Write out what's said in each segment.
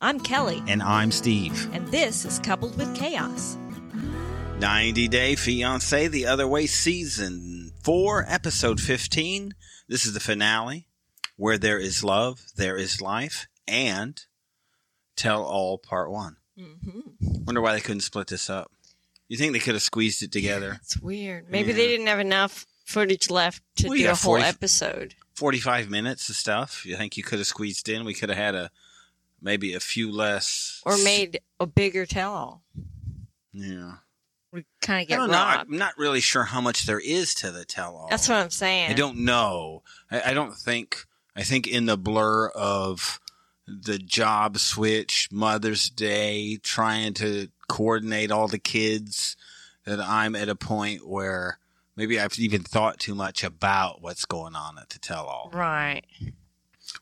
I'm Kelly, And I'm Steve. and this is Coupled with Chaos. 90 Day Fiance The Other Way, Season 4, Episode 15. This is the finale. Where there is love, there is life. And Tell All Part 1. Mm-hmm. Wonder why they couldn't split this up. You think they could have squeezed it together? It's weird. Maybe Yeah. they didn't have enough footage left to We do a got whole 40 episode. 45 minutes of stuff. You think you could have squeezed in? We could have had a maybe a few less. Or made a bigger tell all. Yeah. We kind of I get don't know. I'm not really sure how much there is to the tell all. That's what I'm saying. I don't know. I, I don't think. I think in the blur of the job switch, Mother's Day, trying to coordinate all the kids, that I'm at a point where maybe I've even thought too much about what's going on at the tell all. Right.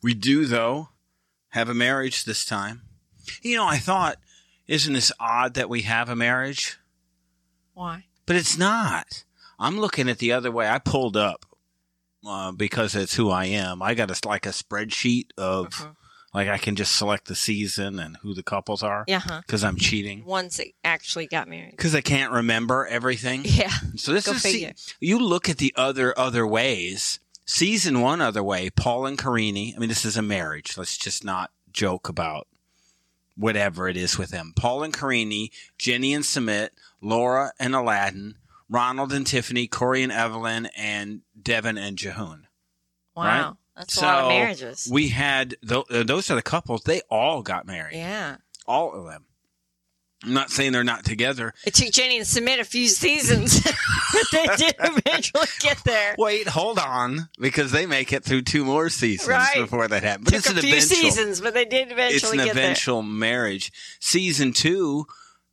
We do, though, have a marriage this time. You know, I thought, isn't this odd that we have a marriage? Why? But it's not. I'm looking at the other way. I pulled up uh, because it's who I am. I got a, like a spreadsheet of Mhm. like I can just select the season and who the couples are Yeah, huh? because I'm cheating Ones that actually got married. because I can't remember everything. Yeah. So this Go is se- you look at the other other ways. Season one other way. Paul and Carini. I mean, this is a marriage. Let's just not joke about whatever it is with them. Paul and Carini, Jenny and Sumit, Laura and Aladdin, Ronald and Tiffany, Corey and Evelyn, and Deavan and Jihoon. Wow. Right? That's a lot of marriages. We had th- uh, those are the couples. They all got married. yeah. All of them. I'm not saying they're not together. It took Jenny and Sumit a few seasons, but they did eventually get there. Wait, hold on, because they make it through two more seasons Right. before that happened. But took it's a an few eventual. seasons, but they did eventually It's an eventual marriage. Season two,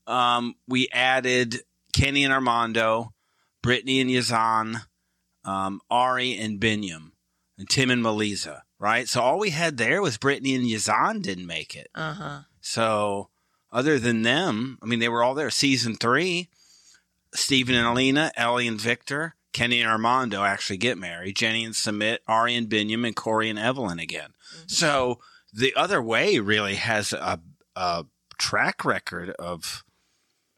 um, we added Kenny and Armando, Brittany and Yazan, um, Ari and Biniyam, and Tim and Melissa. Right. So all we had there was Brittany and Yazan didn't make it. Uh huh. So other than them, I mean, they were all there. Season three, Stephen and Alina, Ellie and Victor, Kenny and Armando actually get married. Jenny and Sumit, Ari and Biniyam, and Corey and Evelyn again. So the other way really has a, a track record of,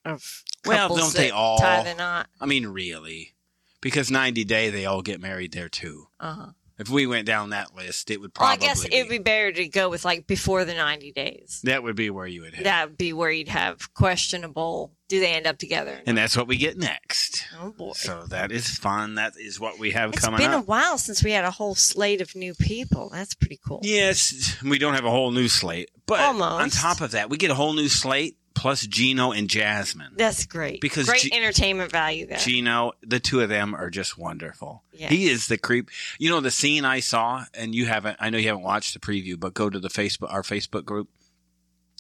Of Well, don't they all- tie the knot? I mean, really, because 90 Day, they all get married there too. Uh huh. If we went down that list, it would Well, I probably guess it'd be better to go with like before the ninety days. that would be where you would hit. That would be where you'd have questionable. Do they end up together? And that's what we get next. oh boy. So that is fun. That is what we have It's coming It's been up. a while since we had a whole slate of new people. That's pretty cool. Yes, we don't have a whole new slate, but Almost. on top of that, we get a whole new slate plus Gino and Jasmine. That's great. Because great G- entertainment value there. Gino, the two of them are just wonderful. Yeah. He is the creep. You know the scene I saw, and you haven't. I know you haven't watched the preview, but go to the Facebook, our Facebook group,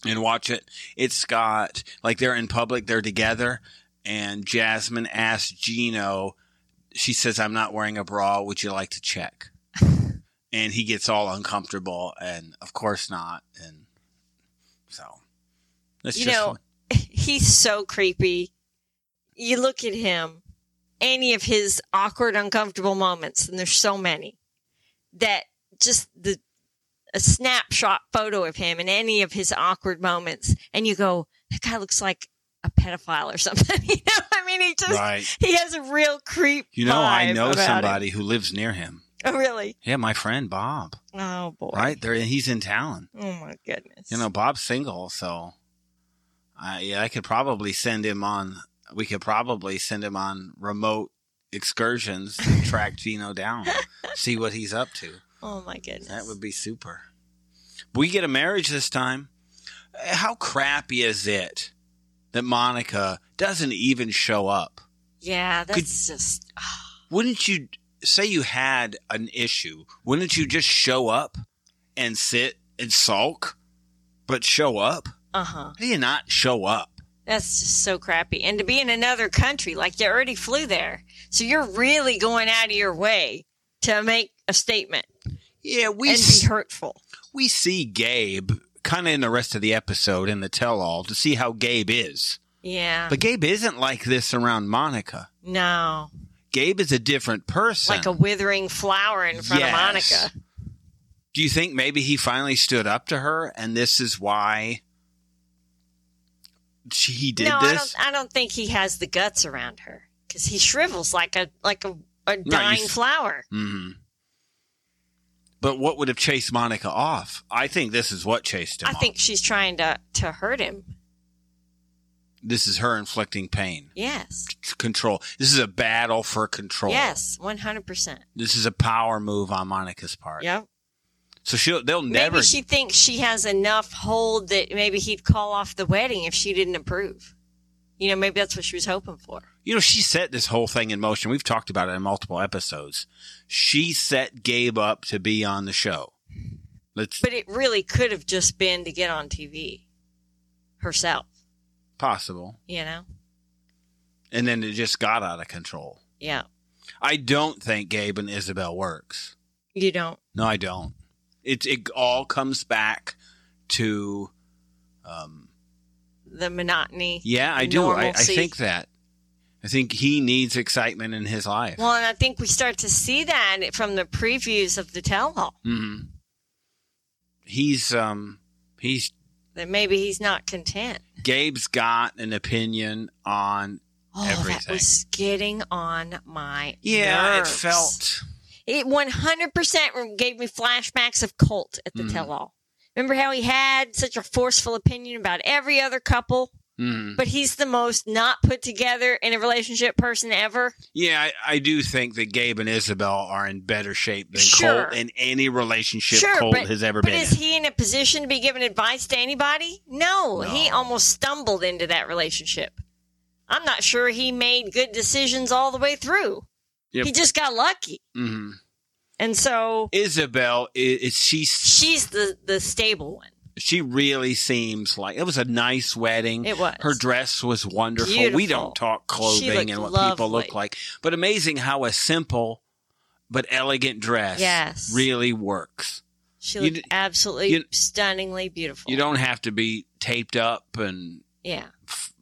and watch it. It's got like they're in public, they're together, and Jasmine asks Gino. She says, "I'm not wearing a bra. Would you like to check?" and he gets all uncomfortable, and of course not. And so that's You just know, he's so creepy. You look at him, any of his awkward, uncomfortable moments, and there's so many that just the a snapshot photo of him in any of his awkward moments, and you go, that guy looks like a pedophile or something. you know, I mean, he just right. he has a real creep. You know, I know about him. somebody who lives near him. Oh, really? Yeah, my friend Bob. Oh boy. Right there, he's in town. Oh my goodness. You know, Bob's single, so I yeah, I could probably send him on. We could probably send him on remote excursions to track Gino down, see what he's up to. Oh my goodness. That would be super. We get a marriage this time. How crappy is it that Monica doesn't even show up? Yeah, that's just. Ah. wouldn't you say you had an issue? Wouldn't you just show up and sit and sulk, but show up? Uh huh. How do you not show up? That's just so crappy. And to be in another country, like you already flew there. So you're really going out of your way to make a statement Yeah, we and be hurtful. we see Gabe kind of in the rest of the episode in the tell-all to see how Gabe is. Yeah. But Gabe isn't like this around Monica. no. Gabe is a different person. Like a withering flower in front Yes. of Monica. Do you think maybe he finally stood up to her, and this is why she, he did no, I don't. I don't think he has the guts around her because he shrivels like a like a, a dying flower. hmm But what would have chased Monica off? I think this is what chased him I off. think she's trying to to hurt him. this is her inflicting pain. Yes. C- Control. This is a battle for control. Yes. One hundred percent. This is a power move on Monica's part. Yep. So she'll they'll never Maybe she thinks she has enough hold that maybe he'd call off the wedding if she didn't approve. You know, maybe that's what she was hoping for. You know, she set this whole thing in motion. We've talked about it in multiple episodes. She set Gabe up to be on the show. Let's But it really could have just been to get on TV herself, possible. you know? And then it just got out of control. Yeah. I don't think Gabe and Isabel works. You don't. No, I don't. It it all comes back to um The monotony. yeah, I do. I, I think that. I think he needs excitement in his life. Well, and I think we start to see that from the previews of the tell all hmm He's um he's that maybe he's not content. Gabe's got an opinion on Oh, that Everything. was getting on my yeah. nerves. It felt It 100% gave me flashbacks of Colt at the Mhm. tell all. Remember how he had such a forceful opinion about every other couple, mm, but he's the most not put together in a relationship person ever? yeah. I, I do think that Gabe and Isabel are in better shape than Sure. Colt in any relationship Sure, Colt but- has ever But been But is in. he in a position to be giving advice to anybody? No, he almost stumbled into that relationship. I'm not sure he made good decisions all the way through. Yep. He just got lucky. hmm And so Isabel is, is she she's the, the stable one. she really seems like it was a nice wedding. It was. Her dress was wonderful. We don't talk clothing and what people look like, but amazing how a simple but elegant dress Yes. really works. She looked d- absolutely you- stunningly beautiful. You don't have to be taped up and yeah,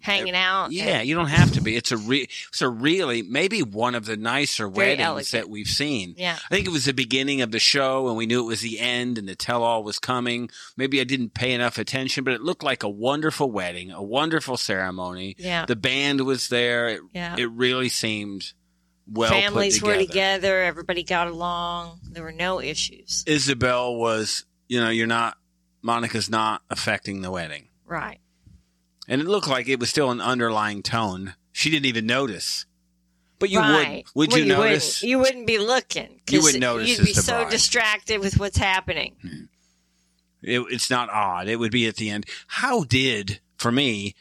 hanging out. yeah, and- you don't have to be. It's a re- a really maybe one of the nicer Very weddings elegant. that we've seen. yeah. I think it was the beginning of the show and we knew it was the end and the tell all was coming. Maybe I didn't pay enough attention, but it looked like a wonderful wedding, a wonderful ceremony. Yeah. The band was there. It, Yeah. it really seemed well Families put were together. together. Everybody got along. There were no issues. Isabel was, you know, you're not, Monica's not affecting the wedding. Right. And it looked like it was still an underlying tone. She didn't even notice. But you right. would, would Well, you, notice? Wouldn't, you wouldn't be looking. You wouldn't notice You'd be the so bride. distracted with what's happening. Hmm. it, it's not odd. It would be at the end. How did, for me,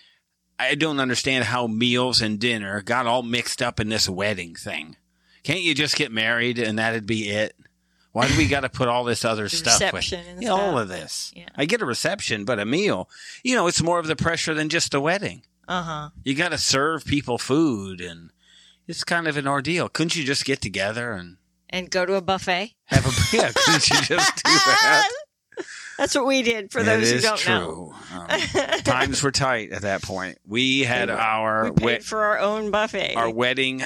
I don't understand how meals and dinner got all mixed up in this wedding thing. Can't you just get married and that'd be it? Why do we got to put all this other The stuff with reception and Yeah, all stuff. of this? Yeah. I get a reception, but a meal, you know, it's more of the pressure than just a wedding. Uh huh. You got to serve people food, and it's kind of an ordeal. Couldn't you just get together and And go to a buffet. have a yeah? Couldn't you just do that? That's what we did for those who don't true. know. Um, times were tight at that point. We had were. our we paid we- for our own buffet. our wedding,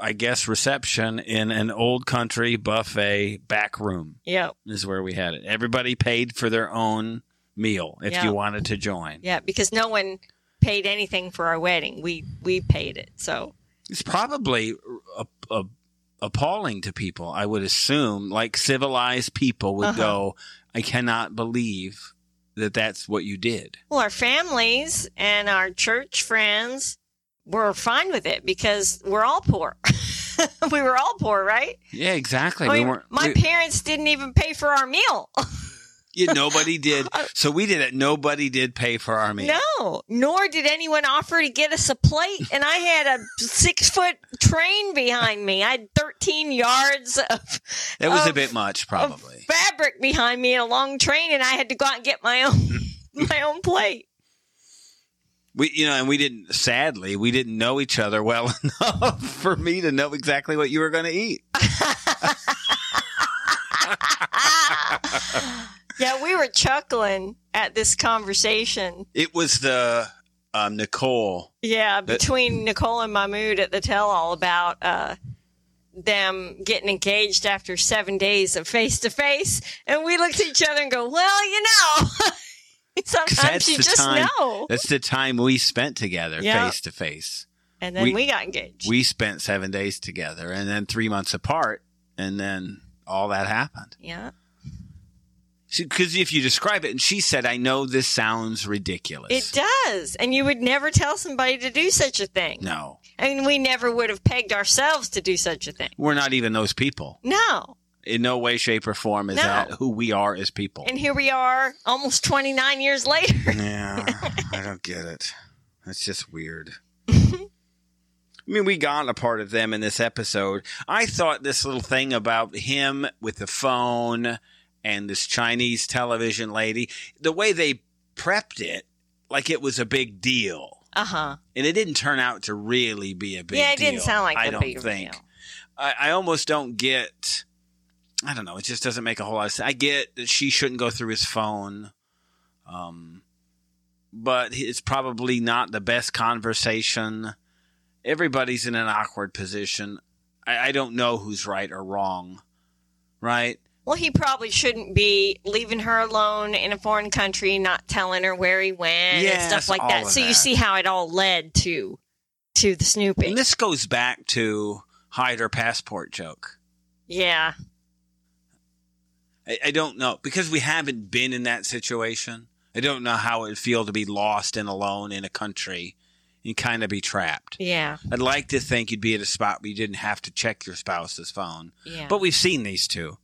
I guess, reception in an old country buffet back room yep. is where we had it. Everybody paid for their own meal if Yeah. you wanted to join. Yeah, because no one paid anything for our wedding. We we paid it. So It's probably a, a, appalling to people. I would assume, like civilized people would Uh-huh. go, "I cannot believe that that's what you did." well, our families and our church friends were fine with it because we're all poor. we were all poor, right? Yeah, exactly. I we mean, weren't. my we- parents didn't even pay for our meal. yeah, nobody did. So we did it. Nobody did pay for our meal. No, nor did anyone offer to get us a plate. And I had a six foot train behind me. I had 13 yards of, That was a bit much, probably. fabric behind me in a long train, and I had to go out and get my own my own plate. We, you know, and we didn't. Sadly, we didn't know each other well enough for me to know exactly what you were going to eat. yeah, we were chuckling at this conversation. It was the um, Nicole. Yeah, That- between Nicole and Mahmoud at the tell all about uh, them getting engaged after seven days of face to face, and we looked at each other and go, "Well, you know." Sometimes that's you the just time- know. That's the time we spent together, face to face. And then we- we, got engaged. We spent seven days together, and then three months apart, and then all that happened. yeah. Because if you describe it, and she said, "I know this sounds ridiculous." It does. And you would never tell somebody to do such a thing. No, I mean, we never would have pegged ourselves to do such a thing. we're not even those people. No. In no way, shape, or form is No. that who we are as people. And here we are almost 29 years later. Yeah, I don't get it. That's just weird. I mean, we got a part of them in this episode. I thought this little thing about him with the phone and this Chinese television lady, the way they prepped it, like it was a big deal. Uh huh. And it didn't turn out to really be a big deal. Yeah, it didn't sound like I a don't big think. deal. I, I almost don't get. I don't know. It just doesn't make a whole lot of sense. I get that she shouldn't go through his phone, um, but it's probably not the best conversation. Everybody's in an awkward position. I, I don't know who's right or wrong, right? Well, he probably shouldn't be leaving her alone in a foreign country, not telling her where he went and stuff like that. So you see how it all led to to the snooping. And this goes back to hide her passport joke. yeah. I, I don't know because we haven't been in that situation. I don't know how it would feel to be lost and alone in a country and kind of be trapped. Yeah. I'd like to think you'd be at a spot where you didn't have to check your spouse's phone. Yeah. But we've seen these two,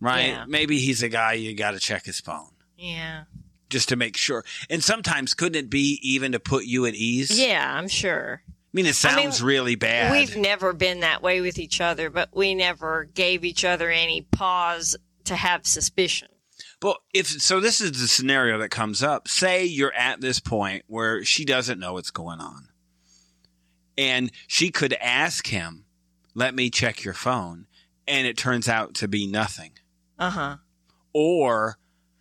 right? Yeah. Maybe he's a guy you got to check his phone yeah. just to make sure. And sometimes couldn't it be even to put you at ease? Yeah, I'm sure. I mean, it I mean, sounds really bad. We've never been that way with each other, but we never gave each other any pause to have suspicion. Well, if so, this is the scenario that comes up. Say you're at this point where she doesn't know what's going on, and she could ask him, "Let me check your phone," and it turns out to be nothing. Uh huh. Or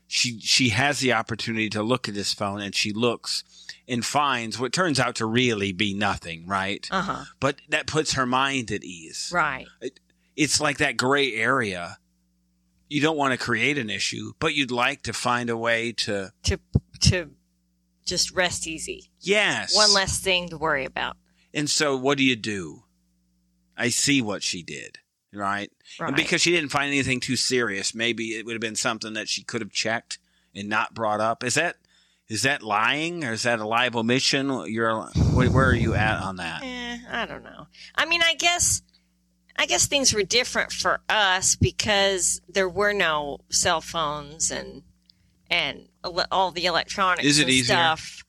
she she has the opportunity to look at his phone, and she looks and finds what turns out to really be nothing. Right, Uh huh. but that puts her mind at ease. Right. It's like that gray area. You don't want to create an issue, but you'd like to find a way to To to just rest easy. Yes. One less thing to worry about. And so what do you do? I see what she did, right? Right. And because she didn't find anything too serious, maybe it would have been something that she could have checked and not brought up. Is that is that lying or is that a live omission? You're where are you at on that? Eh, I don't know. I mean, I guess, I guess things were different for us because there were no cell phones and and all the electronics Is it easier? stuff.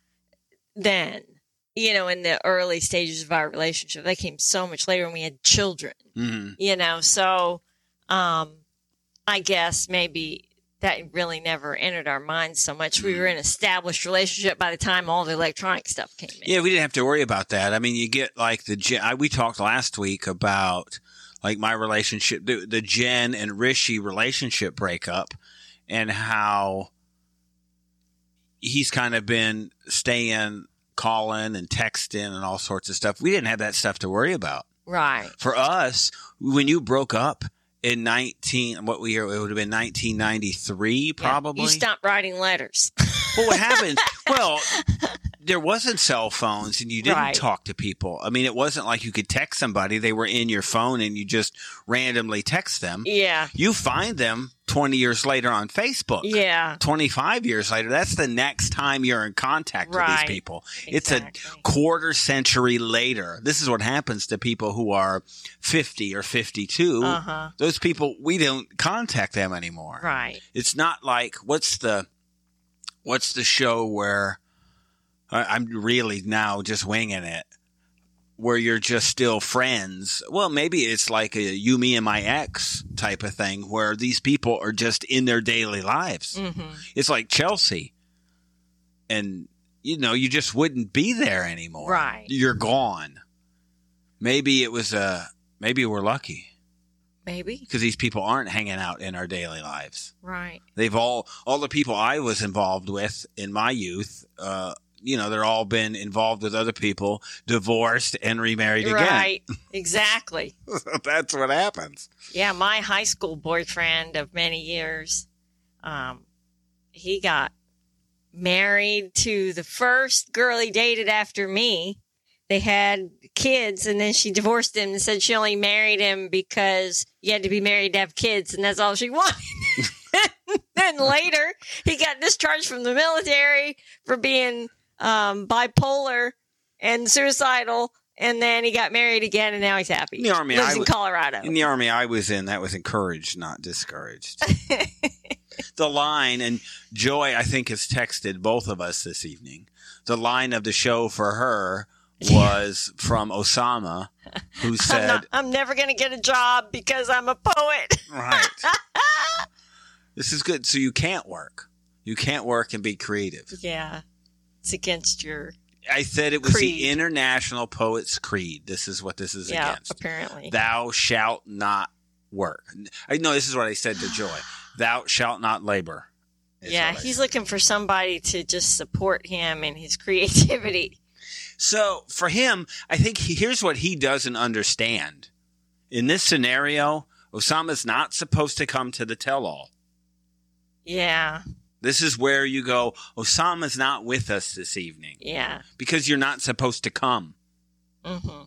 Then, you know, in the early stages of our relationship, they came so much later when we had children. hmm You know, so um, I guess maybe that really never entered our minds so much. We were in an established relationship by the time all the electronic stuff came in. Yeah, we didn't have to worry about that. I mean, you get like the I, we talked last week about like my relationship, the, the Jen and Rishi relationship breakup, and how he's kind of been staying, calling, and texting, and all sorts of stuff. We didn't have that stuff to worry about. Right. For us, when you broke up in nineteen, what year it would have been nineteen ninety three, Yeah. probably. You stopped writing letters. Well, what happened? well, there wasn't cell phones, and you didn't Right. talk to people. I mean, it wasn't like you could text somebody; they were in your phone, and you just randomly text them. yeah. You find them twenty years later on Facebook. Yeah. 25 years later, that's the next time you're in contact with these people. It's a quarter century later. This is what happens to people who are 50 or 52. Uh huh. Those people, we don't contact them anymore. Right. It's not like what's the what's the show where I'm really now just winging it, where you're just still friends. Well, maybe it's like a you, me, and my ex type of thing, where these people are just in their daily lives. Mm-hmm. It's like Chelsea, and you know you just wouldn't be there anymore. Right. You're gone. Maybe it was a. Maybe we're lucky Maybe. because these people aren't hanging out in our daily lives. Right. They've all all the people I was involved with in my youth, uh, you know they're all been involved with other people, divorced and remarried again. Right. Exactly. That's what happens. Yeah, my high school boyfriend of many years, um, he got married to the first girl he dated after me. They had kids, and then she divorced him and said she only married him because you had to be married to have kids, and that's all she wanted. then later, he got discharged from the military for being um, bipolar and suicidal. And then he got married again, and now he's happy. In the army, lives I in Colorado. In the army I was in, that was encouraged, not discouraged. the line, and Joy, I think, has texted both of us this evening. The line of the show for her was from Oussama, who I'm, said, not, I'm never going to get a job because I'm a poet. Right. this is good. So you can't work. You can't work and be creative. yeah, it's against your I said it was Creed. the International Poets Creed. This is what this is yeah. against. Apparently, Thou shalt not work. I know this is what I said to Joy. Thou shalt not labor. yeah. He's said. looking for somebody to just support him in his creativity. So for him, I think he, here's what he doesn't understand. In this scenario, Oussama's not supposed to come to the tell-all. Yeah, This is where you go, Oussama's not with us this evening yeah. because you're not supposed to come. hmm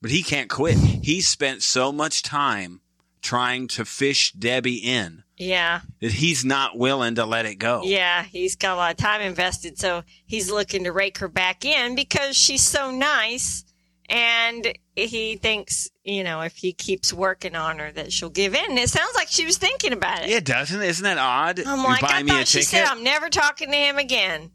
But he can't quit. He spent so much time trying to fish Debbie in Yeah, that he's not willing to let it go. yeah. He's got a lot of time invested, so he's looking to rake her back in because she's so nice, and he thinks, you know, if he keeps working on her, that she'll give in. It sounds like she was thinking about it. Yeah, doesn't it? Isn't that odd? I'm you like, buy I me a thought she ticket. said, I'm never talking to him again.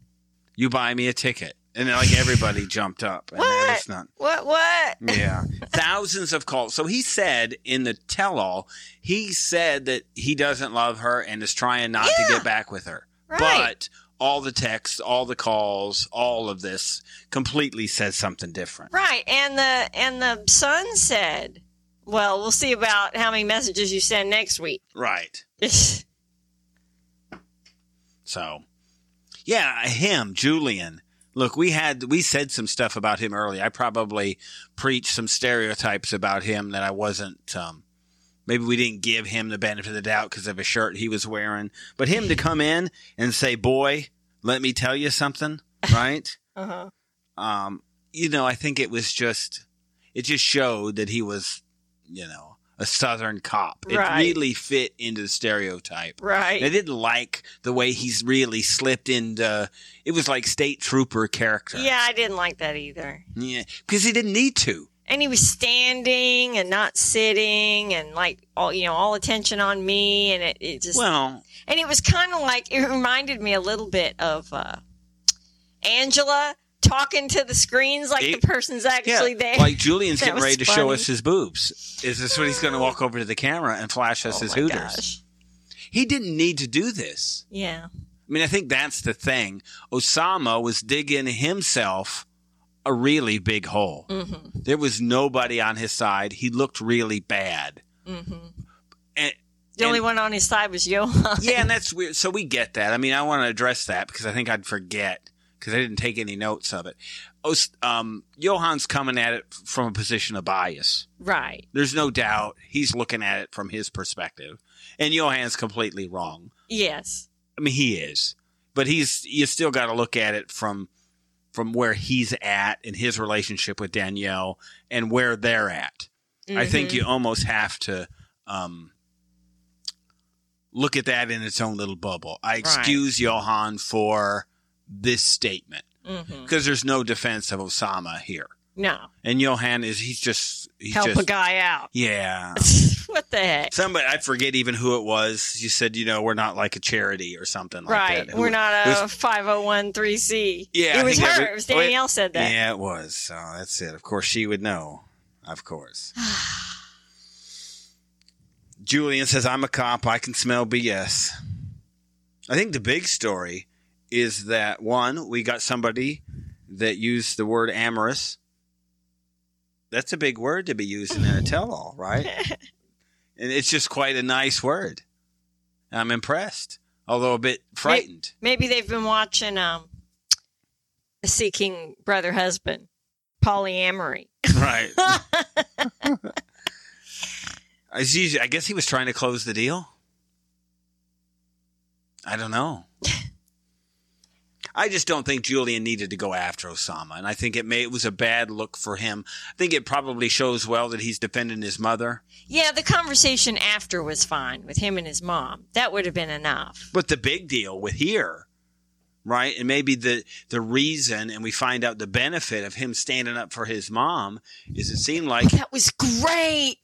you buy me a ticket, and then, like everybody jumped up. And What? It's not. What? What? Yeah, thousands of calls. So he said in the tell-all, he said that he doesn't love her and is trying not to get back with her. Right. But all the texts, all the calls, all of this completely says something different. Right. And the and the son said, "Well, we'll see about how many messages you send next week." Right. So, yeah, him, Julian. Look, we had we said some stuff about him early. I probably preached some stereotypes about him that I wasn't. Um, maybe we didn't give him the benefit of the doubt because of a shirt he was wearing. But him to come in and say, "Boy, let me tell you something," right? uh-huh. um, you know, I think it was just it just showed that he was, you know, a southern cop. It really fit into the stereotype. Right. I didn't like the way he's really slipped into. It was like state trooper character. yeah, I didn't like that either. yeah, because he didn't need to. And he was standing and not sitting, and like all you know, all attention on me, and it, it just Well, and it was kind of like it reminded me a little bit of uh, Angela talking to the screens like It- the person's yeah, actually there. like Julian's getting ready to show us his boobs. Is this what he's going to walk over to the camera and flash us oh his my hooters? gosh. He didn't need to do this. Yeah. I mean, I think that's the thing. Oussama was digging himself a really big hole. hmm There was nobody on his side. He looked really bad. hmm And The only And- one on his side was Johan. yeah, and that's weird. So we get that. I mean, I want to address that because I think I'd forget because I didn't take any notes of it. Os- Um, Johan's coming at it from a position of bias. Right. There's no doubt he's looking at it from his perspective, and Johan's completely wrong. Yes. I mean, he is, but he's you still got to look at it from from where he's at in his relationship with Danielle and where they're at. I think Mhm. you almost have to um, look at that in its own little bubble. I excuse Johan for this statement because there's no defense of Oussama here, No. and Johan is he's just he's Help just a guy out. yeah. what the heck? Somebody I forget even who it was. You said you know we're not like a charity or something like right. that. Who- We're not a was- 5013C. Yeah, I It was her. was- it was oh, it- Danielle said that. Yeah, it was. So that's it. Of course, she would know. Of course. Julian says, I'm a cop. I can smell BS. I think the big story is that one, we got somebody that used the word amorous. That's a big word to be using in a tell all, right? And it's just quite a nice word. I'm impressed, although a bit frightened. Maybe they've been watching um seeking brother husband, polyamory. Right. I guess he was trying to close the deal. I don't know. I just don't think Julian needed to go after Oussama, and I think it may it was a bad look for him. I think it probably shows well that he's defending his mother. Yeah, the conversation after was fine with him and his mom. That would have been enough. But the big deal with here, right? And maybe the the reason, and we find out the benefit of him standing up for his mom is it seemed like That was great.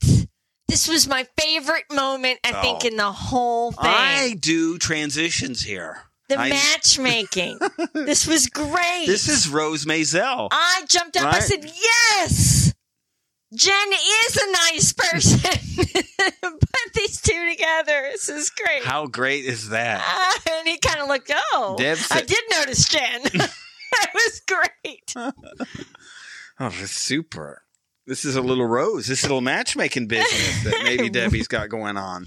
This was my favorite moment, I think, Oh. in the whole thing. I do transitions here. The I- matchmaking. this was great. This is Rose Maisel. I jumped up. I said, "Yes, Jen is a nice person." Put these two together. This is great. How great is that? Ah, and he kind of looked. Oh, I did notice Jen. that was great. Oh, that's super. This is a little Rose. This little matchmaking business that maybe Debbie's got going on.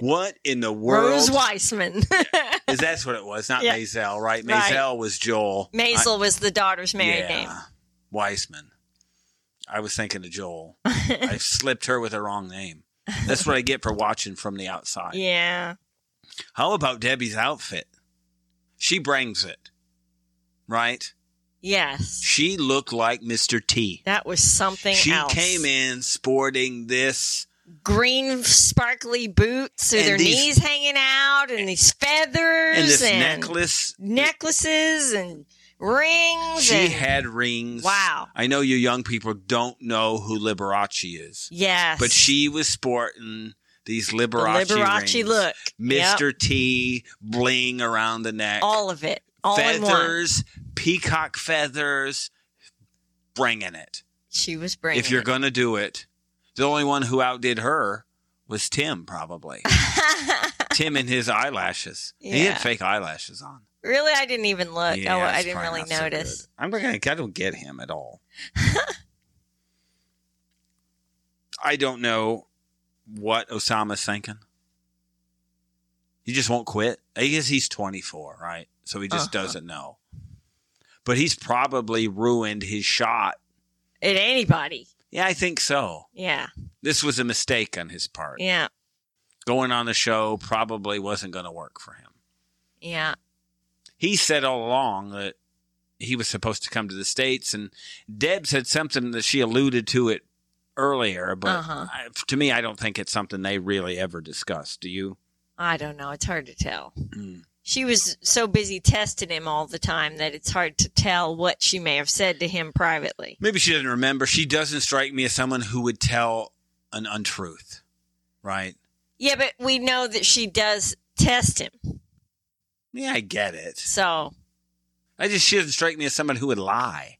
What in the world Rose Weissman. is that's what it was? Not Yeah. Maisel, right? Right. Maisel was Joel. Maisel was the daughter's I- married yeah. name. Weissman. I was thinking of Joel. I slipped her with the wrong name. That's what I get for watching from the outside. Yeah. How about Debbie's outfit? She brings it, right? Yes. She looked like Mr. T. That was something She else. came in sporting this green sparkly boots with And their these- knees hanging out and these feathers and this necklace. necklaces and rings. She and, had rings. Wow. I know you young people don't know who Liberace is, Yes. but she was sporting these the Liberace, Liberace rings. look. Yep. Mr. T bling around the neck. All of it. All feathers, peacock feathers, bringing it. She was bringing it. if you're it. going to do it, the only one who outdid her was Tim, probably. Tim and his eyelashes. He had fake eyelashes on. really, I didn't even look. Yeah, oh, I didn't really not so notice. I'm gonna. I don't get him at all. I don't know what Oussama's thinking. He just won't quit. I guess he's 24, right? So he just Uh-huh. doesn't know. But he's probably ruined his shot. At anybody. Yeah, I think so. Yeah. This was a mistake on his part. Yeah. Going on the show probably wasn't going to work for him. Yeah. he said all along that he was supposed to come to the states and deb said something that she alluded to it earlier but Uh-huh. I, to me i don't think it's something they really ever discussed do you I don't know. It's hard to tell. Mm. She was so busy testing him all the time that it's hard to tell what she may have said to him privately. maybe she doesn't remember. She doesn't strike me as someone who would tell an untruth right? Yeah, but we know that she does test him. yeah i get it. So, i just she doesn't strike me as someone who would lie.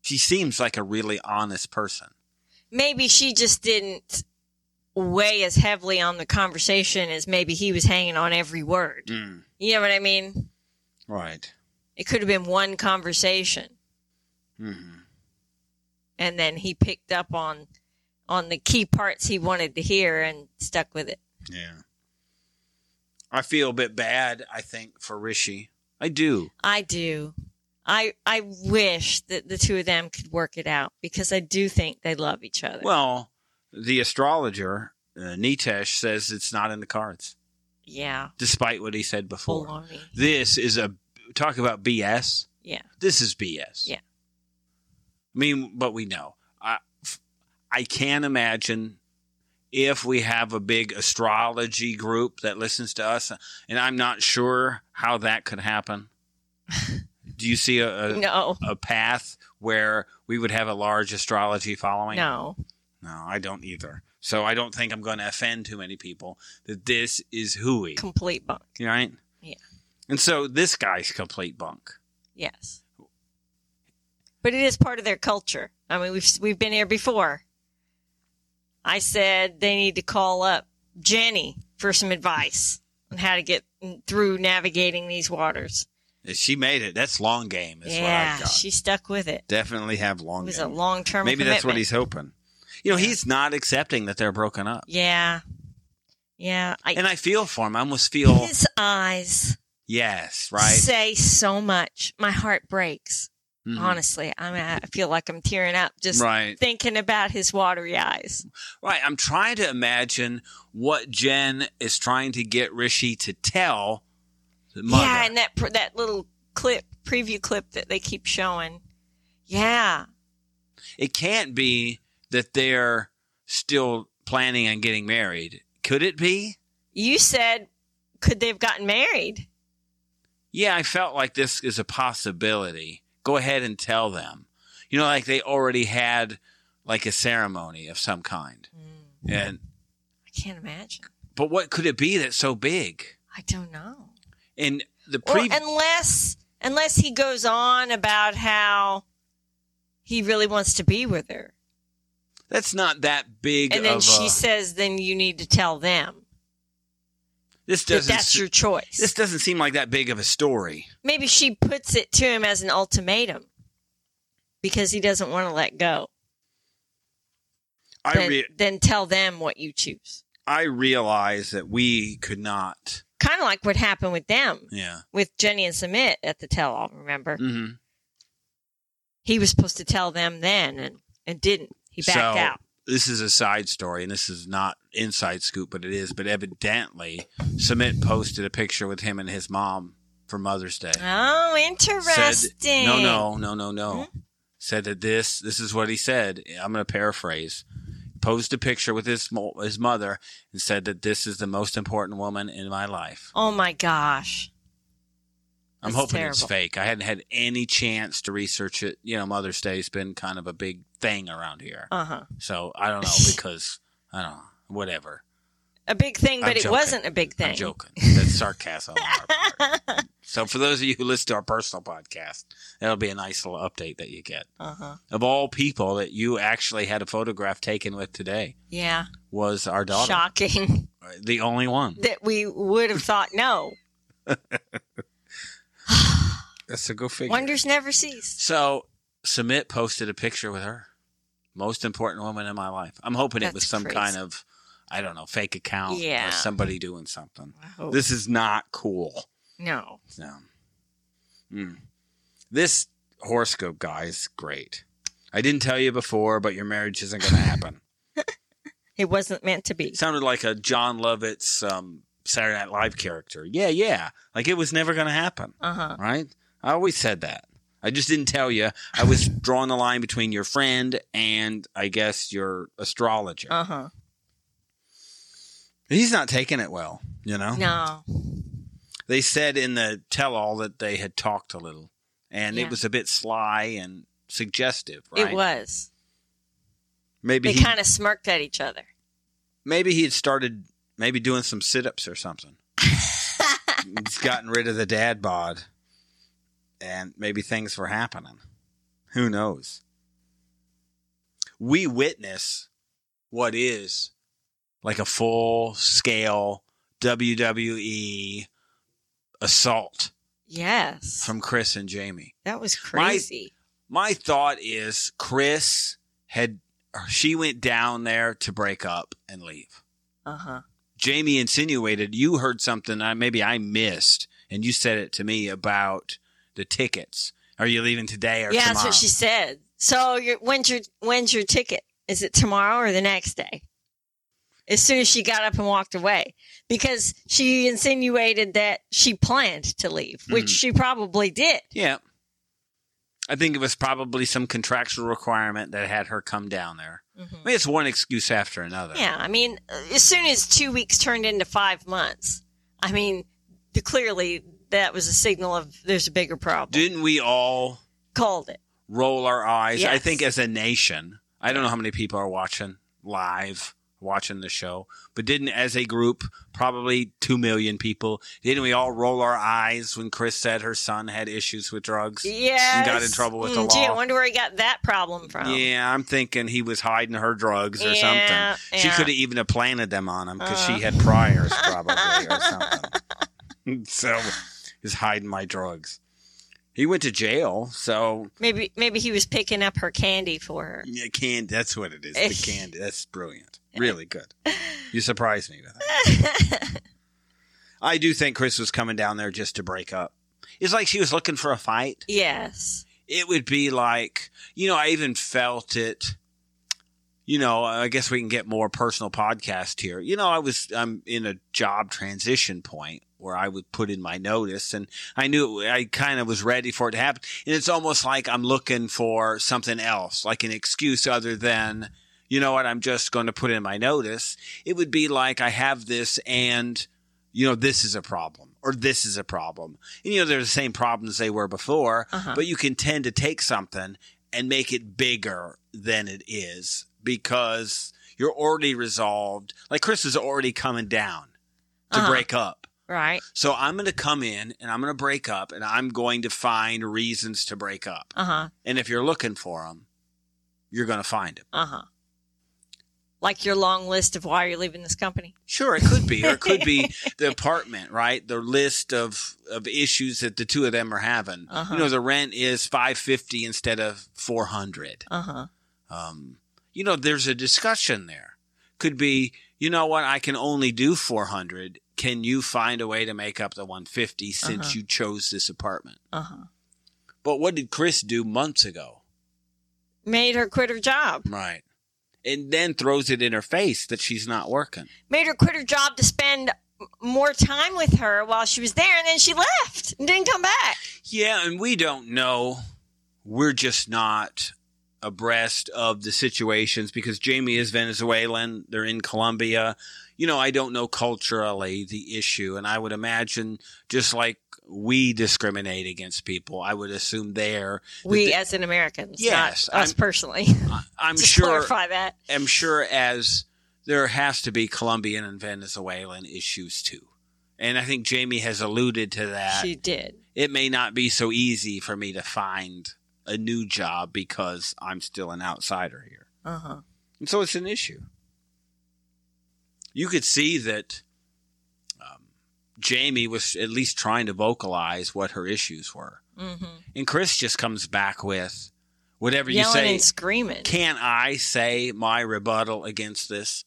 She seems like a really honest person. maybe she just didn't weigh as heavily on the conversation as maybe he was hanging on every word. Mm. You know what I mean? right It could have been one conversation hmm and then he picked up on on the key parts he wanted to hear and stuck with it. Yeah. I feel a bit bad, I think, for Rishi. I do. I do. I I wish that the two of them could work it out because I do think they love each other. Well, the astrologer, uh, Nitesh, says it's not in the cards, yeah, despite what he said before. baloney. This is a talk about BS. Yeah. This is BS. Yeah. I mean, but we know. I, I can't imagine if we have a big astrology group that listens to us, and I'm not sure how that could happen. Do you see a, a, No, a path where we would have a large astrology following? no. No, I don't either. So I don't think I'm going to offend too many people that this is hooey, Complete bunk. right? Yeah. And so this guy's complete bunk. Yes. But it is part of their culture. I mean, we've we've been here before. I said they need to call up Jenny for some advice on how to get through navigating these waters. She made it. That's long game. Yeah, I've got. she stuck with it. Definitely have long It was a game. long term. Maybe that's what he's hoping. You know, he's not accepting that they're broken up. Yeah, yeah. I, And I feel for him. I almost feel, his eyes. Yes, right. say so much. My heart breaks. Mhm. Honestly, I mean, I feel like I'm tearing up just Right. thinking about his watery eyes. Right. I'm trying to imagine what Jen is trying to get Rishi to tell. Yeah, and that pr- that little clip, preview clip that they keep showing. Yeah, it can't be that they're still planning on getting married. Could it be? you said, could they have gotten married? Yeah, I felt like this is a possibility. Go ahead and tell them. You know, like they already had like a ceremony of some kind. Mm. And I can't imagine. but what could it be that's so big? I don't know. And the Well, pre unless unless he goes on about how he really wants to be with her, that's not that big and then she a, says, "Then you need to tell them this doesn't that's your choice." this doesn't seem like that big of a story. Maybe she puts it to him as an ultimatum because he doesn't want to let go. I Then, re- then tell them what you choose. I realize that we could not. Kind of like what happened with them, Yeah. with Jenny and Sumit at the tell all, remember? hmm He was supposed to tell them then and, and didn't. Backed So- out. This is a side story, and this is not inside scoop, but it is. But evidently, Sumit posted a picture with him and his mom for Mother's Day. Oh, interesting. Said, no, no, no, no, no. Hmm? Said that this. This is what he said. I'm going to paraphrase. Posed a picture with his mo- his mother and said that this is the most important woman in my life. Oh my gosh. I'm That's hoping it's fake. I hadn't had any chance to research it. You know, Mother's Day's been kind of a big thing around here. Uh huh. So I don't know because I don't know. Whatever. A big thing, I'm but it joking. wasn't a big thing. I'm joking. That's sarcasm. on our part. so for those of you who listen to our personal podcast, that'll be a nice little update that you get. Uh huh. Of all people that you actually had a photograph taken with today Yeah. was our daughter. Shocking The only one. that we would have thought no. That's a go figure. Wonders never cease. So Sumit posted a picture with her. Most important woman in my life. I'm hoping it was some crazy. kind of I don't know, fake account Yeah. or somebody doing something. Wow. This is not cool. no. No. mm. this horoscope guy is great. I didn't tell you before, but your marriage isn't going to happen. It wasn't meant to be. It sounded like a Jon Lovitz um, Saturday Night Live character. Yeah, yeah. Like it was never going to happen, Uh huh. right? I always said that. I just didn't tell you. I was drawing the line between your friend and I guess your astrologer. Uh huh. He's not taking it well, you know? No. They said in the tell all that they had talked a little and Yeah. it was a bit sly and suggestive, right? It was. Maybe They he, kind of smirked at each other. maybe he had started maybe doing some sit-ups or something. He's gotten rid of the dad bod, and maybe things were happening. Who knows? We witness what is like a full-scale WWE assault Yes. from Kris and Jeymi. that was crazy. my thought is Kris had she went down there to break up and leave. Uh huh. Jeymi insinuated you heard something I maybe I missed and you said it to me about the tickets. Are you leaving today or Yeah, tomorrow? that's what she said. So, when's your when's your ticket? Is it tomorrow or the next day? As soon as she got up and walked away, because she insinuated that she planned to leave, which Mhm. she probably did. yeah. I think it was probably some contractual requirement that had her come down there. I mean, it's one excuse after another. Yeah, I mean, as soon as two weeks turned into five months, I mean, the, clearly that was a signal of there's a bigger problem. Didn't we all Called it. roll our eyes. I think as a nation, I don't know how many people are watching live, watching the show, but didn't as a group, probably 2 million people, didn't we all roll our eyes when Kris said her son had issues with drugs? Yeah. got in trouble with the Gee, I wonder where he got that problem from. Yeah, I'm thinking he was hiding her drugs or Yeah, something. She yeah. could have even have planted them on him because Uh. she had priors probably or something. so he's hiding my drugs. He went to jail, so Maybe maybe he was picking up her candy for her. Yeah, candy. that's what it is. The candy. That's brilliant. Really good. You surprised me with that. I do think Kris was coming down there just to break up. It's like she was looking for a fight. Yes. It would be like, you know, I even felt it. You know, I guess we can get more personal podcast here. You know, I was I'm in a job transition point where I would put in my notice and I knew I kind of was ready for it to happen. And it's almost like I'm looking for something else, like an excuse other than, you know what, I'm just going to put in my notice. It would be like I have this and, you know, this is a problem or this is a problem. And, you know, they're the same problems they were before, Uh-huh. but you can tend to take something and make it bigger than it is because you're already resolved. Like Kris is already coming down to Uh-huh. break up. Right. So I'm going to come in and I'm going to break up and I'm going to find reasons to break up. Uh huh. And if you're looking for them, you're going to find them. Uh huh. Like your long list of why you're leaving this company. Sure, it could be, or it could be the apartment, right? The list of of issues that the two of them are having. Uh-huh. You know, the rent is five fifty instead of four hundred. Uh huh. Um, you know, there's a discussion there. Could be, you know what? I can only do four hundred. Can you find a way to make up the one fifty since Uh-huh. you chose this apartment? Uh huh. But what did Kris do months ago? Made her quit her job. Right. And then throws it in her face that she's not working. Made her quit her job to spend more time with her while she was there, and then she left and didn't come back. Yeah, and we don't know. We're just not abreast of the situations because Jeymi is Venezuelan. They're in Colombia. You know, I don't know culturally the issue. And I would imagine just like we discriminate against people, I would assume there. We, the- as in Americans, Yes, not us I'm- personally. I'm sure. clarify that. I'm sure as there has to be Colombian and Venezuelan issues too. And I think Jeymi has alluded to that. She did. it may not be so easy for me to find a new job because I'm still an outsider here. Uh huh. And so it's an issue. You could see that um, Jeymi was at least trying to vocalize what her issues were. Mm-hmm. And Kris just comes back with whatever you Yelling say. and screaming. Can I say my rebuttal against this?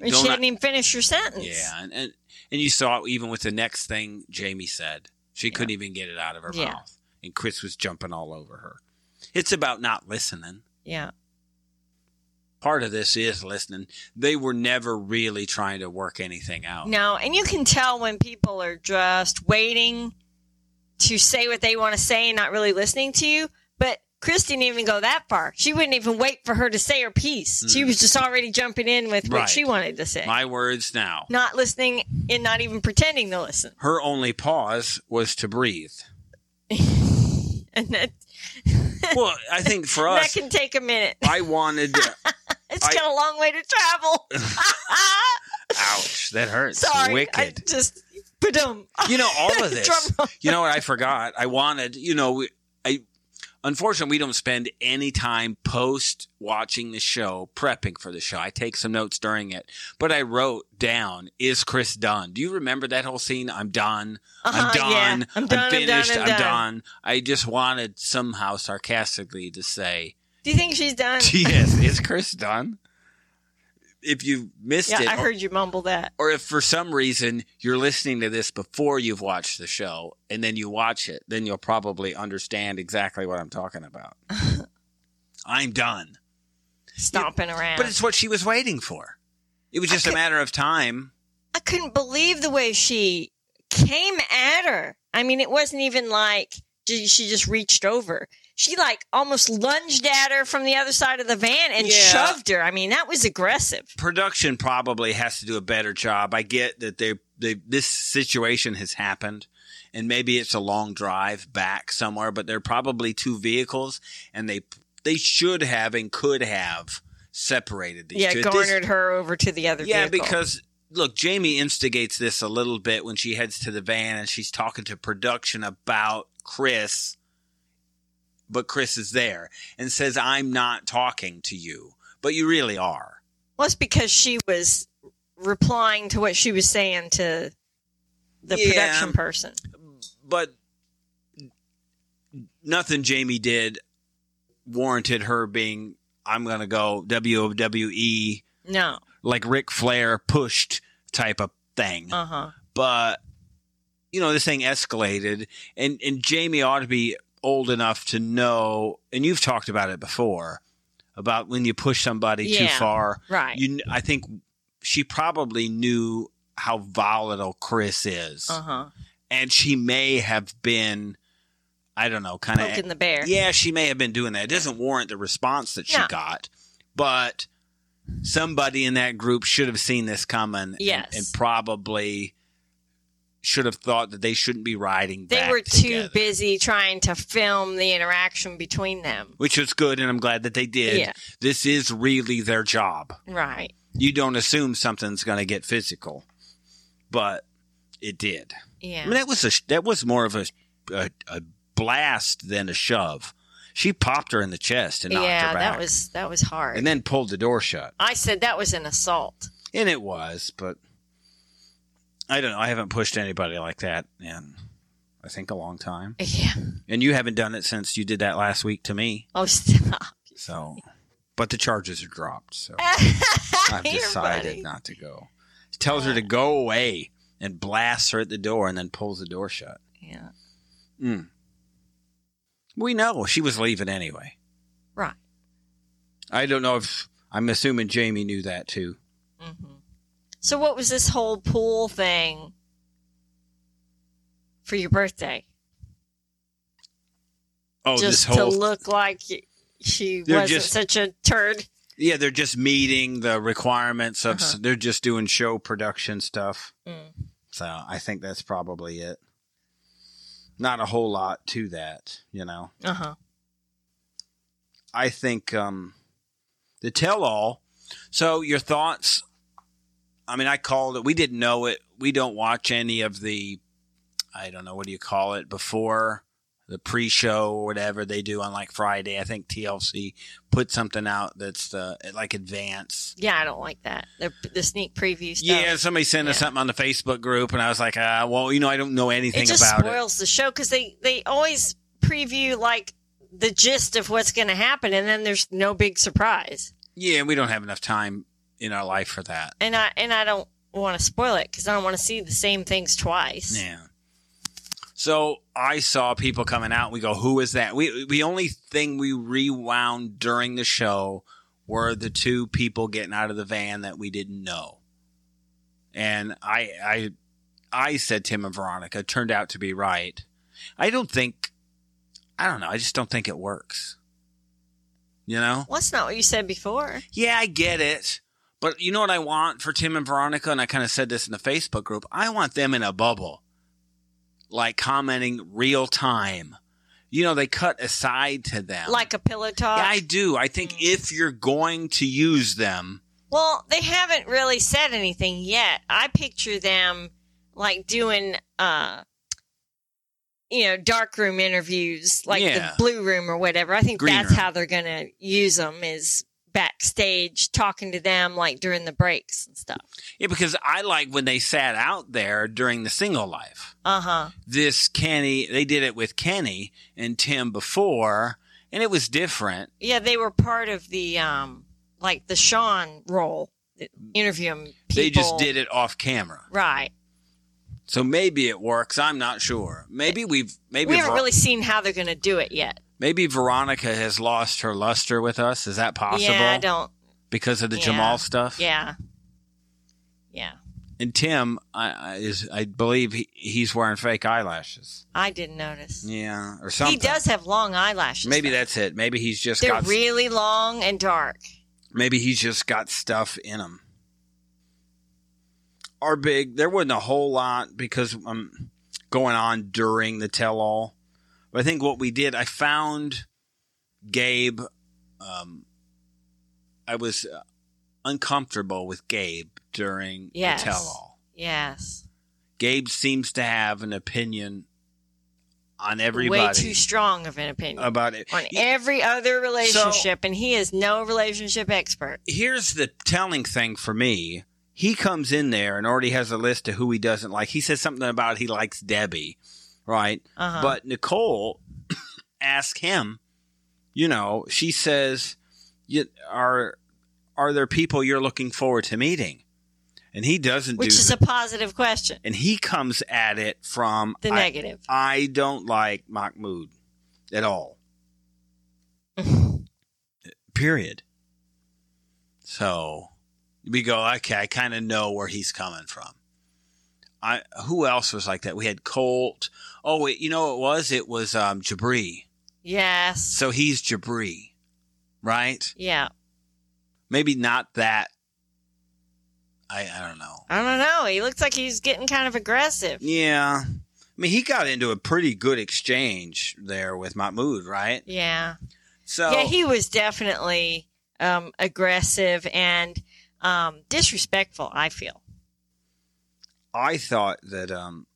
And Don't she I- hadn't even finish her sentence. Yeah, and, and and you saw even with the next thing Jeymi said. She couldn't even get it out of her Yeah. mouth. And Kris was jumping all over her. It's about not listening. Yeah. Part of this is listening. They were never really trying to work anything out. No, and you can tell when people are just waiting to say what they want to say and not really listening to you. But Kris didn't even go that far. She wouldn't even wait for her to say her piece. She mm. was just already jumping in with what Right. she wanted to say. My words now. not listening and not even pretending to listen. Her only pause was to breathe. And that, Well, I think for us, that can take a minute. I wanted. It's I- got a long way to travel. ouch, that hurts. Sorry. Wicked. I just, you know all of this you know what i forgot i wanted you know we, i unfortunately we don't spend any time post watching the show prepping for the show. I take some notes during it but i wrote down is Kris done? Do you remember that whole scene? I'm done. I'm Uh-huh, done. Yeah. I'm done, I'm done, finished. I'm done. i just wanted somehow sarcastically to say Do you think she's done? yes is Kris done if you missed yeah, it I heard you mumble that. or if for some reason you're listening to this before you've watched the show and then you watch it, then you'll probably understand exactly what I'm talking about. I'm done. Stomping around. But it's what she was waiting for. It was just a matter of time. I couldn't believe the way she came at her. I mean, it wasn't even like she just reached over. She like almost lunged at her from the other side of the van and Yeah. shoved her. I mean, that was aggressive. Production probably has to do a better job. I get that they, they this situation has happened and maybe it's a long drive back somewhere, but they're probably two vehicles and they they should have and could have separated these yeah, two. This- garnered her over to the other Yeah, vehicle. because look, Jeymi instigates this a little bit when she heads to the van and she's talking to production about Kris, but Kris is there and says, I'm not talking to you, but you really are. well, it's because she was replying to what she was saying to the Yeah. production person. But nothing Jeymi did warranted her being, I'm going to go WWE, No. like Ric Flair pushed type of thing. Uh huh. but you know this thing escalated, and and Jeymi ought to be old enough to know, and you've talked about it before about when you push somebody too far. Right. You, I think she probably knew how volatile Kris is, uh huh. and she may have been, I don't know, kind of Poking the bear. yeah, she may have been doing that. It doesn't warrant the response that she No. got, but somebody in that group should have seen this coming. and- and, probably should have thought that they shouldn't be riding. They were too busy trying to film the interaction between them. which was good, and I'm glad that they did. Yeah. This is really their job. Right. You don't assume something's going to get physical, but it did. Yeah. I mean, that was a that was more of a a, a blast than a shove. She popped her in the chest and knocked yeah, her back. that was that was hard. and then pulled the door shut. I said that was an assault. And it was, but I don't know. I haven't pushed anybody like that in, I think, a long time. Yeah. And you haven't done it since you did that last week to me. Oh, stop. So, but the charges are dropped. So I've decided not to go. He tells her to go away and blasts her at the door and then pulls the door shut. Yeah. Mm. We know she was leaving anyway. Right. I don't know if I'm assuming Jeymi knew that too. hmm So, what was this whole pool thing for your birthday? Oh, just whole to look like she wasn't just- such a turd. Yeah, they're just meeting the requirements of. Uh-huh. They're just doing show production stuff. Mm. So I think that's probably it. Not a whole lot to that, you know. Uh huh. I think um, the tell all. So your thoughts? I mean, I called it. We didn't know it. We don't watch any of the. I don't know what do you call it before the pre-show or whatever they do on like Friday. I think TLC put something out that's uh, like advance. Yeah, I don't like that. The, the sneak preview stuff. Yeah, somebody sent us Yeah. something on the Facebook group, and I was like, uh, well, you know, I don't know anything it just about it. spoils the show because they they always preview like the gist of what's going to happen, and then there's no big surprise. Yeah, we don't have enough time in our life for that. And I and I don't want to spoil it because I don't want to see the same things twice. Yeah. So I saw people coming out. We go, who is that? We the only thing we rewound during the show were the two people getting out of the van that we didn't know. And I I I said Tim and Veronica turned out to be right. I don't think I don't know. I just don't think it works. You know? Well, that's not what you said before. Yeah, I get it. But you know what I want for Tim and Veronica? And I kind of said this in the Facebook group. I want them in a bubble, like commenting real time. You know, they cut aside to them. Like a pillow talk. yeah, I do. I think if you're going to use them, Well, they haven't really said anything yet. I picture them like doing, uh, you know, dark room interviews, like Yeah. the blue room or whatever. I think Green that's room. how they're going to use them is backstage talking to them like during the breaks and stuff. yeah, because I like when they sat out there during the single life. Uh huh. This Kenny, they did it with Kenny and Tim before, and it was different. Yeah, they were part of the, um, like the Shaun role, interviewing people. They just did it off camera. Right. So maybe it works. I'm not sure. Maybe we've maybe We haven't really seen how they're going to do it yet. Maybe Veronica has lost her luster with us. Is that possible? Yeah, I don't. because of the Yeah. Jamal stuff. Yeah. Yeah. And Tim I, I, is I believe he, he's wearing fake eyelashes. I didn't notice. Yeah, or something. He does have long eyelashes. Maybe though. that's it. Maybe he's just They're got. really long and dark. maybe he's just got stuff in him. Our big. There wasn't a whole lot because I'm um going on during the tell all. But I think what we did, I found Gabe. Um, I was uh, uncomfortable with Gabe during Yes. the tell all. Yes. Gabe seems to have an opinion on everybody Way too strong of an opinion about it. on every other relationship, So- and he is no relationship expert. Here's the telling thing for me. He comes in there and already has a list of who he doesn't like. He says something about he likes Debbie, right? Uh-huh. But Nicole asked him, you know, she says, "You- "Are are there people you're looking forward to meeting?" and he doesn't which do is the- a positive question. and he comes at it from The I, negative. I don't like Mahmoud at all. Period. So we go, okay, I kind of know where he's coming from. I who else was like that? We had Colt. Oh, wait, you know what it was? It was um Jabri. yes. So he's Jabri, right? yeah. Maybe not that. I I don't know. I don't know. He looks like he's getting kind of aggressive. Yeah. I mean, he got into a pretty good exchange there with Mahmoud, right? Yeah. So Yeah, he was definitely um, aggressive and um, disrespectful, I feel. I thought that, um,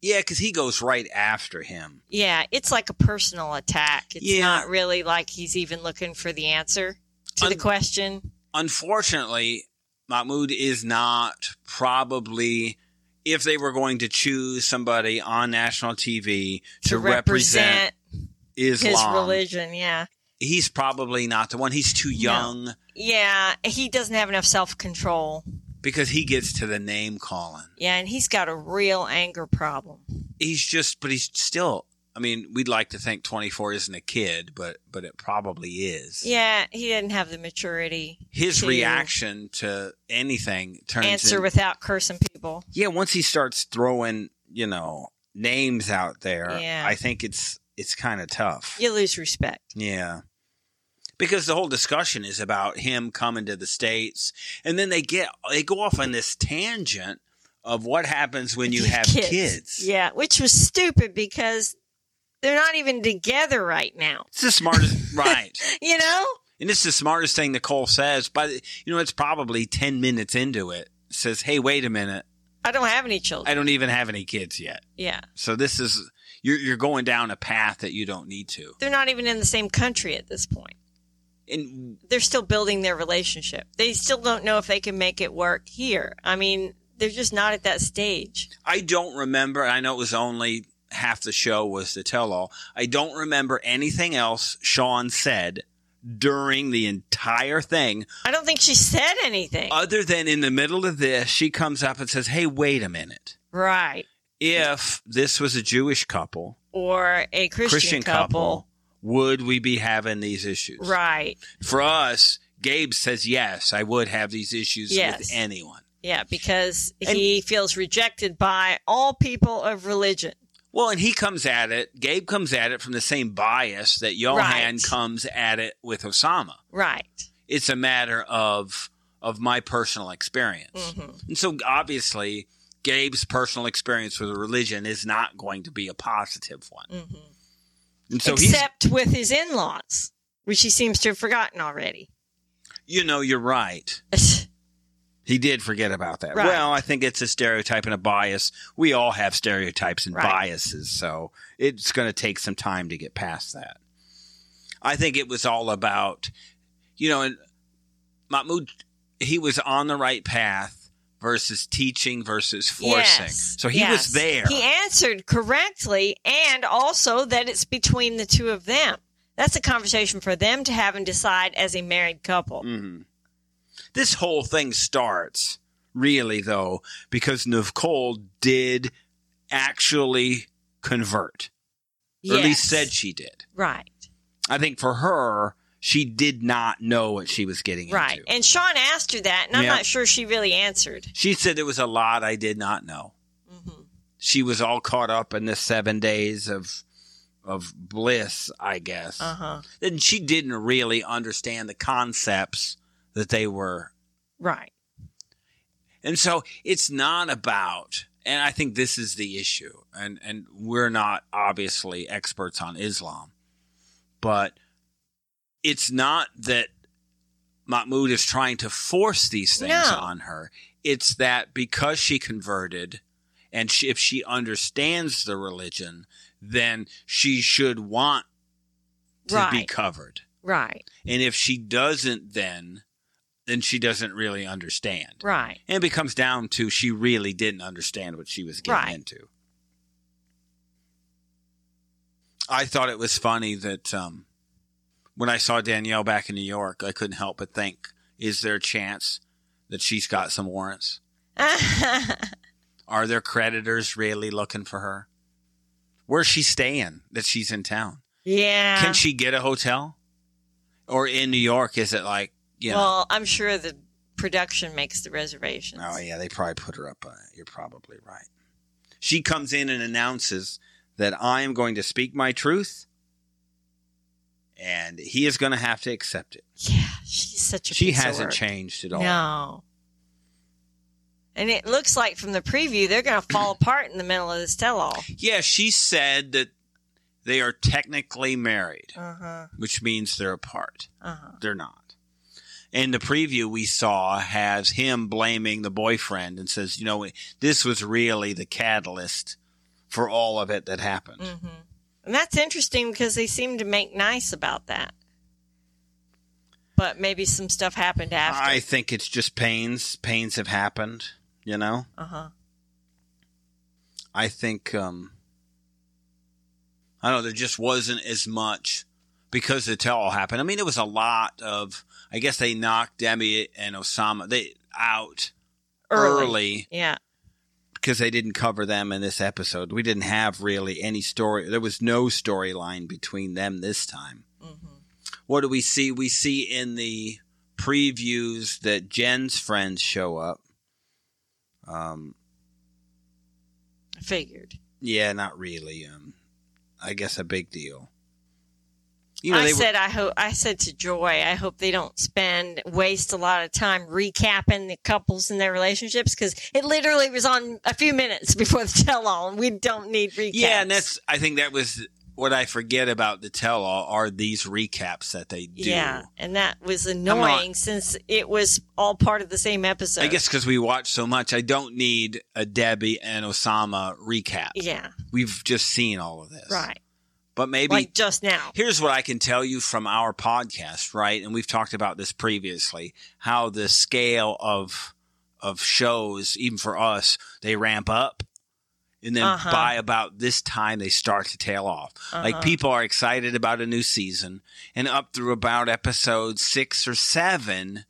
yeah, because he goes right after him. Yeah, it's like a personal attack. It's Yeah. not really like he's even looking for the answer to the question. Unfortunately, Mahmoud is not probably, if they were going to choose somebody on national TV to, represent, his Islam, religion. Yeah. he's probably not the one. He's too young Yeah, he doesn't have enough self control. Because he gets to the name calling. Yeah, and he's got a real anger problem. He's just, but he's still. I mean, we'd like to think 24 isn't a kid, but but it probably is. Yeah, he didn't have the maturity. His to reaction to anything turns Answer in- without cursing people. yeah. Once he starts throwing, you know, names out there, Yeah. I think it's it's kind of tough. You lose respect. Yeah. Because the whole discussion is about him coming to the states, and then they get they go off on this tangent of what happens when you have kids. Yeah, which was stupid because they're not even together right now. It's the smartest, right? You know? And it's the smartest thing Nicole says. But you know, it's probably ten minutes into it. Says, "Hey, wait a minute! I don't have any children. I don't even have any kids yet. yeah. So this is you're you're going down a path that you don't need to." They're not even in the same country at this point. And They're still building their relationship. They still don't know if they can make it work here. I mean, they're just not at that stage. I don't remember. I know it was only half the show was the tell all. I don't remember anything else Shaun said during the entire thing I don't think she said anything. other than in the middle of this, she comes up and says, Hey, wait a minute. right. If this was a Jewish couple, Or a Christian, Christian couple. couple, would we be having these issues? Right. For us, Gabe says, Yes, I would have these issues Yes. with anyone. Yeah, because And- he feels rejected by all people of religion. Well, and he comes at it, Gabe comes at it from the same bias that Yohan Right. comes at it with Oussama. Right. It's a matter of of my personal experience. hmm And so obviously Gabe's personal experience with religion is not going to be a positive one. hmm And so Except with his in laws, which he seems to have forgotten already. you know, you're right. He did forget about that. Right. Well, I think it's a stereotype and a bias. We all have stereotypes and Right. biases, so it's going to take some time to get past that. I think it was all about, you know, and Mahmoud, he was on the right path versus teaching versus forcing. Yes. So he Yes. was there. He answered correctly, and also that it's between the two of them. That's a conversation for them to have and decide as a married couple. hmm This whole thing starts really though because Nicole did actually convert, or at least said she did. right, I think for her, she did not know what she was getting right. into. Right. And Shaun asked her that, and I'm Yeah. not sure she really answered. She said there was a lot I did not know. hmm She was all caught up in the seven days of of bliss, I guess. Uh huh. And she didn't really understand the concepts that they were Right. And so it's not about, and I think this is the issue, and, and we're not obviously experts on Islam, but it's not that Mahmoud is trying to force these things No. on her. It's that because she converted, and she, if she understands the religion, then she should want to be covered. Right. And if she doesn't, then then she doesn't really understand. Right. And it becomes down to she really didn't understand what she was getting Right. into. I thought it was funny that um, when I saw Danielle back in New York, I couldn't help but think, is there a chance that she's got some warrants? Are there creditors really looking for her? Where's she staying that she's in town? yeah. Can she get a hotel? Or in New York, is it like, you know? Well, I'm sure the production makes the reservations. Oh, yeah, they probably put her up. Uh, you're probably right. She comes in and announces that I am going to speak my truth, and he is going to have to accept it. Yeah, she's such a She piece of hasn't changed at all. No. And it looks like from the preview they're going to fall apart in the middle of this tell-all. Yeah, she said that they are technically married, Uh huh. which means they're apart. Uh huh. They're not. And the preview we saw has him blaming the boyfriend and says, you know, this was really the catalyst for all of it that happened. hmm And that's interesting because they seem to make nice about that. But maybe some stuff happened after. I think it's just pains. Pains have happened, you know? uh huh. I think, um, I don't know, there just wasn't as much because the tell all happened. I mean, it was a lot of, I guess they knocked Debbie and Oussama they out Early. early Yeah. Because they didn't cover them in this episode. We didn't have really any story. There was no storyline between them this time. hmm What do we see? We see in the previews that Jen's friends show up. Um, figured. yeah, not really. Um, I guess a big deal. You know, I they were, said I hope I said to Joy, I hope they don't spend waste a lot of time recapping the couples and their relationships because it literally was on a few minutes before the tell all, and we don't need recaps. yeah, and that's. I think that was what I forget about the tell all are these recaps that they do. yeah, and that was not- annoying since it was all part of the same episode. I guess because we watch so much, I don't need a Debbie and Oussama recap. Yeah, We've just seen all of this. right. But maybe like just now. here's what I can tell you from our podcast, right? And we've talked about this previously, how the scale of of shows, even for us, they ramp up. And then Uh-huh. by about this time they start to tail off. Like Uh-huh. people are excited about a new season and up through about episode six or seven,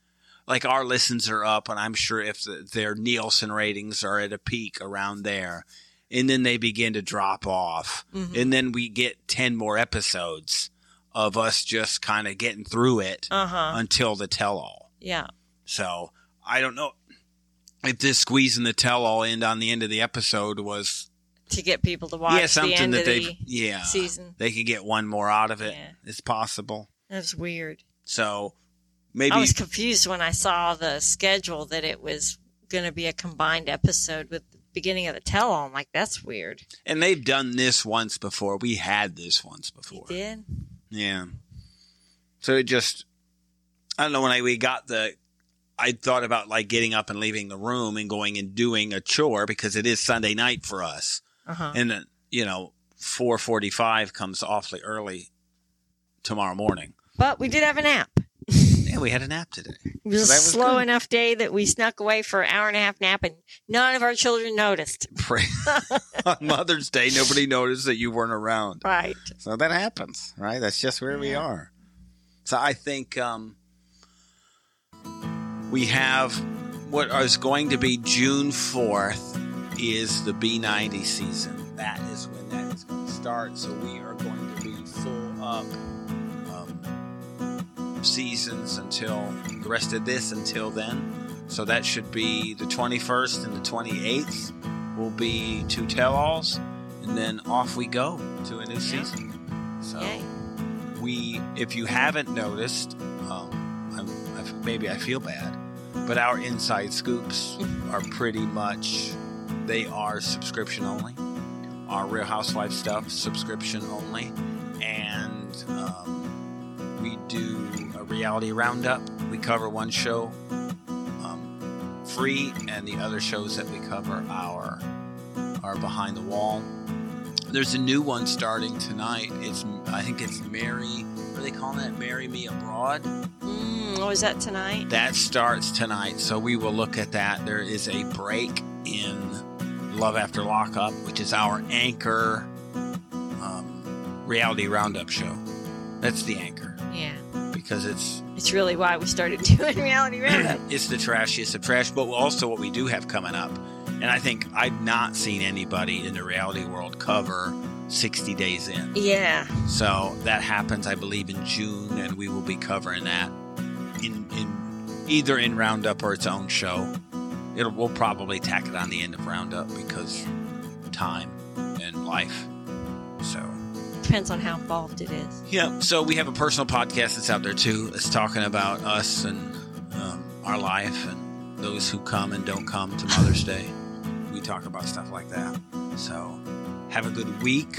like our listens are up, and I'm sure if the, their Nielsen ratings are at a peak around there, and then they begin to drop off, Mhm. and then we get ten more episodes of us just kind of getting through it Uh huh. until the tell-all. Yeah. So I don't know if this squeezing the tell-all end on the end of the episode was To get people to watch yeah something the end that of they the yeah season. they could get one more out of it. Yeah. It's possible. That was weird. So maybe I was confused when I saw the schedule that it was going to be a combined episode with beginning of the tell all. I'm like, that's weird. and they've done this once before. We had this once You before. did? Yeah. So it just, I don't know. When I we got the, I thought about like getting up and leaving the room and going and doing a chore because it is Sunday night for us, Uh huh. and then you know, four forty-five comes awfully early tomorrow morning. But we did have a nap. Yeah, we had a nap today. It was So a was slow good. enough day that we snuck away for an hour and a half nap, and none of our children noticed. Pray on Mother's Day, nobody noticed that you weren't around. Right. So that happens, right? That's just where we are. So I think um, we have what is going to be June 4th is the B90 season. That is when that is going to start. So we are going to be full up seasons until the rest of this until then. So that should be the 21st and the 28th will be two tell-alls and then off we go to a new Yeah. season. So Yay. we, if you haven't noticed, um, I'm, I, maybe I feel bad, but our inside scoops are pretty much they are subscription only. Our Real Housewives stuff subscription only, and um, we do a reality roundup. We cover one show um, free, and the other shows that we cover are are behind the wall. There's a new one starting tonight. It's I think it's Mary. What are they calling it? Marry Me Abroad. Mm, what was that tonight? That starts tonight, so we will look at that. There is a break in Love After Lockup, which is our anchor um, reality roundup show. That's the anchor. Because it's It's really why we started doing reality roundup. it's the trashiest of trash. But also what we do have coming up, and I think I've not seen anybody in the reality world cover 60 days in. yeah. So that happens, I believe, in June, and we will be covering that in in either in Roundup or its own show. It'll we'll probably tack it on the end of Roundup because time and life. So Depends on how involved it is. yeah. So we have a personal podcast that's out there too. That's talking about us and um, our life and those who come and don't come to Mother's Day. We talk about stuff like that. So have a good week.